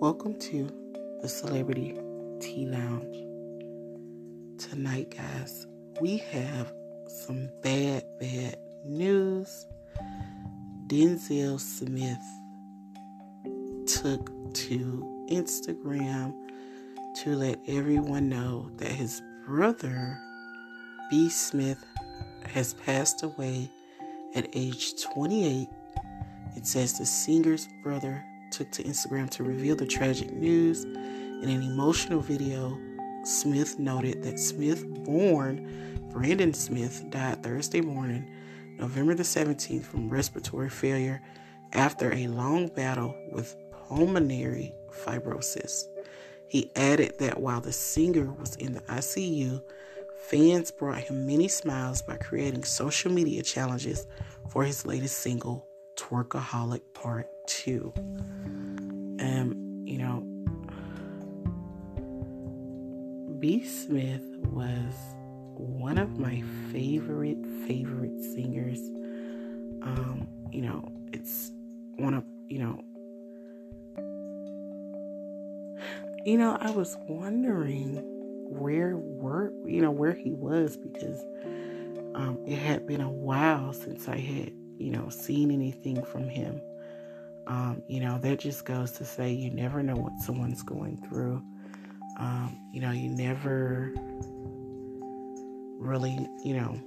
Welcome to the Celebrity Tea Lounge. Tonight, guys, we have some bad, bad news. Denzel Smith took to Instagram to let everyone know that his brother, B. Smith, has passed away at age 28. It says the singer's brother took to Instagram to reveal the tragic news. In an emotional video, Smith noted that Smith born Brandon Smith died Thursday morning, November the 17th, from respiratory failure after a long battle with pulmonary fibrosis. He added that while the singer was in the ICU, fans brought him many smiles by creating social media challenges for his latest single, Twerkaholic Part 2. Um, you know, B. Smith was one of my favorite, favorite singers. Um, you know, it's one of, you know, you know, I was wondering where were, you know, where he was because um, it had been a while since I had, you know, seen anything from him. Um, you know, that just goes to say you never know what someone's going through. Um, you know, you never really, you know,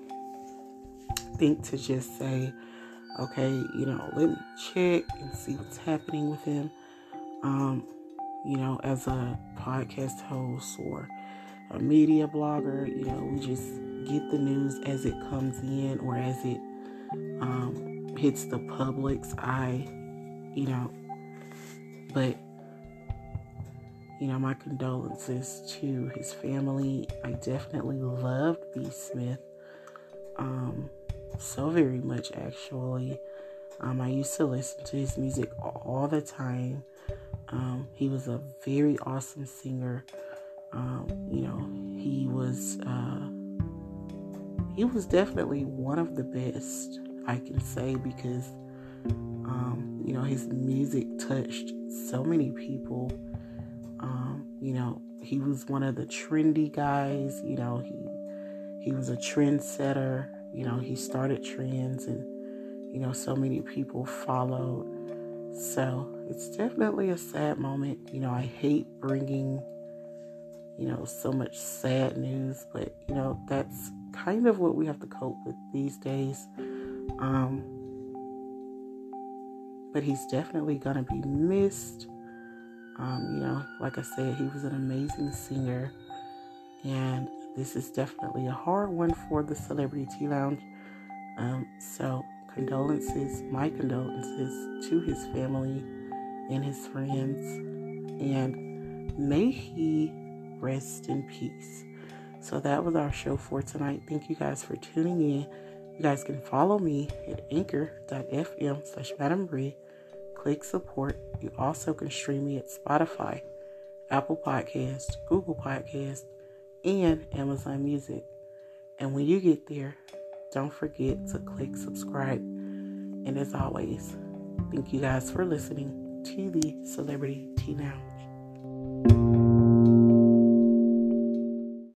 think to just say, okay, you know, let me check and see what's happening with him. Um, you know, as a podcast host or a media blogger, you know, we just get the news as it comes in or as it um, hits the public's eye you know, but you know, my condolences to his family. I definitely loved B. Smith um, so very much, actually. Um, I used to listen to his music all the time. Um, he was a very awesome singer. Um, you know, he was uh, he was definitely one of the best I can say because um, you know, his music touched so many people. Um, you know, he was one of the trendy guys. You know, he he was a trendsetter. You know, he started trends, and you know, so many people followed. So it's definitely a sad moment. You know, I hate bringing you know so much sad news, but you know that's kind of what we have to cope with these days. Um, but he's definitely gonna be missed. Um, you know, like I said, he was an amazing singer, and this is definitely a hard one for the Celebrity Tea Lounge. Um, so, condolences, my condolences to his family and his friends, and may he rest in peace. So, that was our show for tonight. Thank you guys for tuning in. You guys can follow me at anchor.fm slash Madam Brie click support. You also can stream me at Spotify, Apple Podcast, Google Podcast, and Amazon Music. And when you get there, don't forget to click subscribe. And as always, thank you guys for listening to the Celebrity Tea Now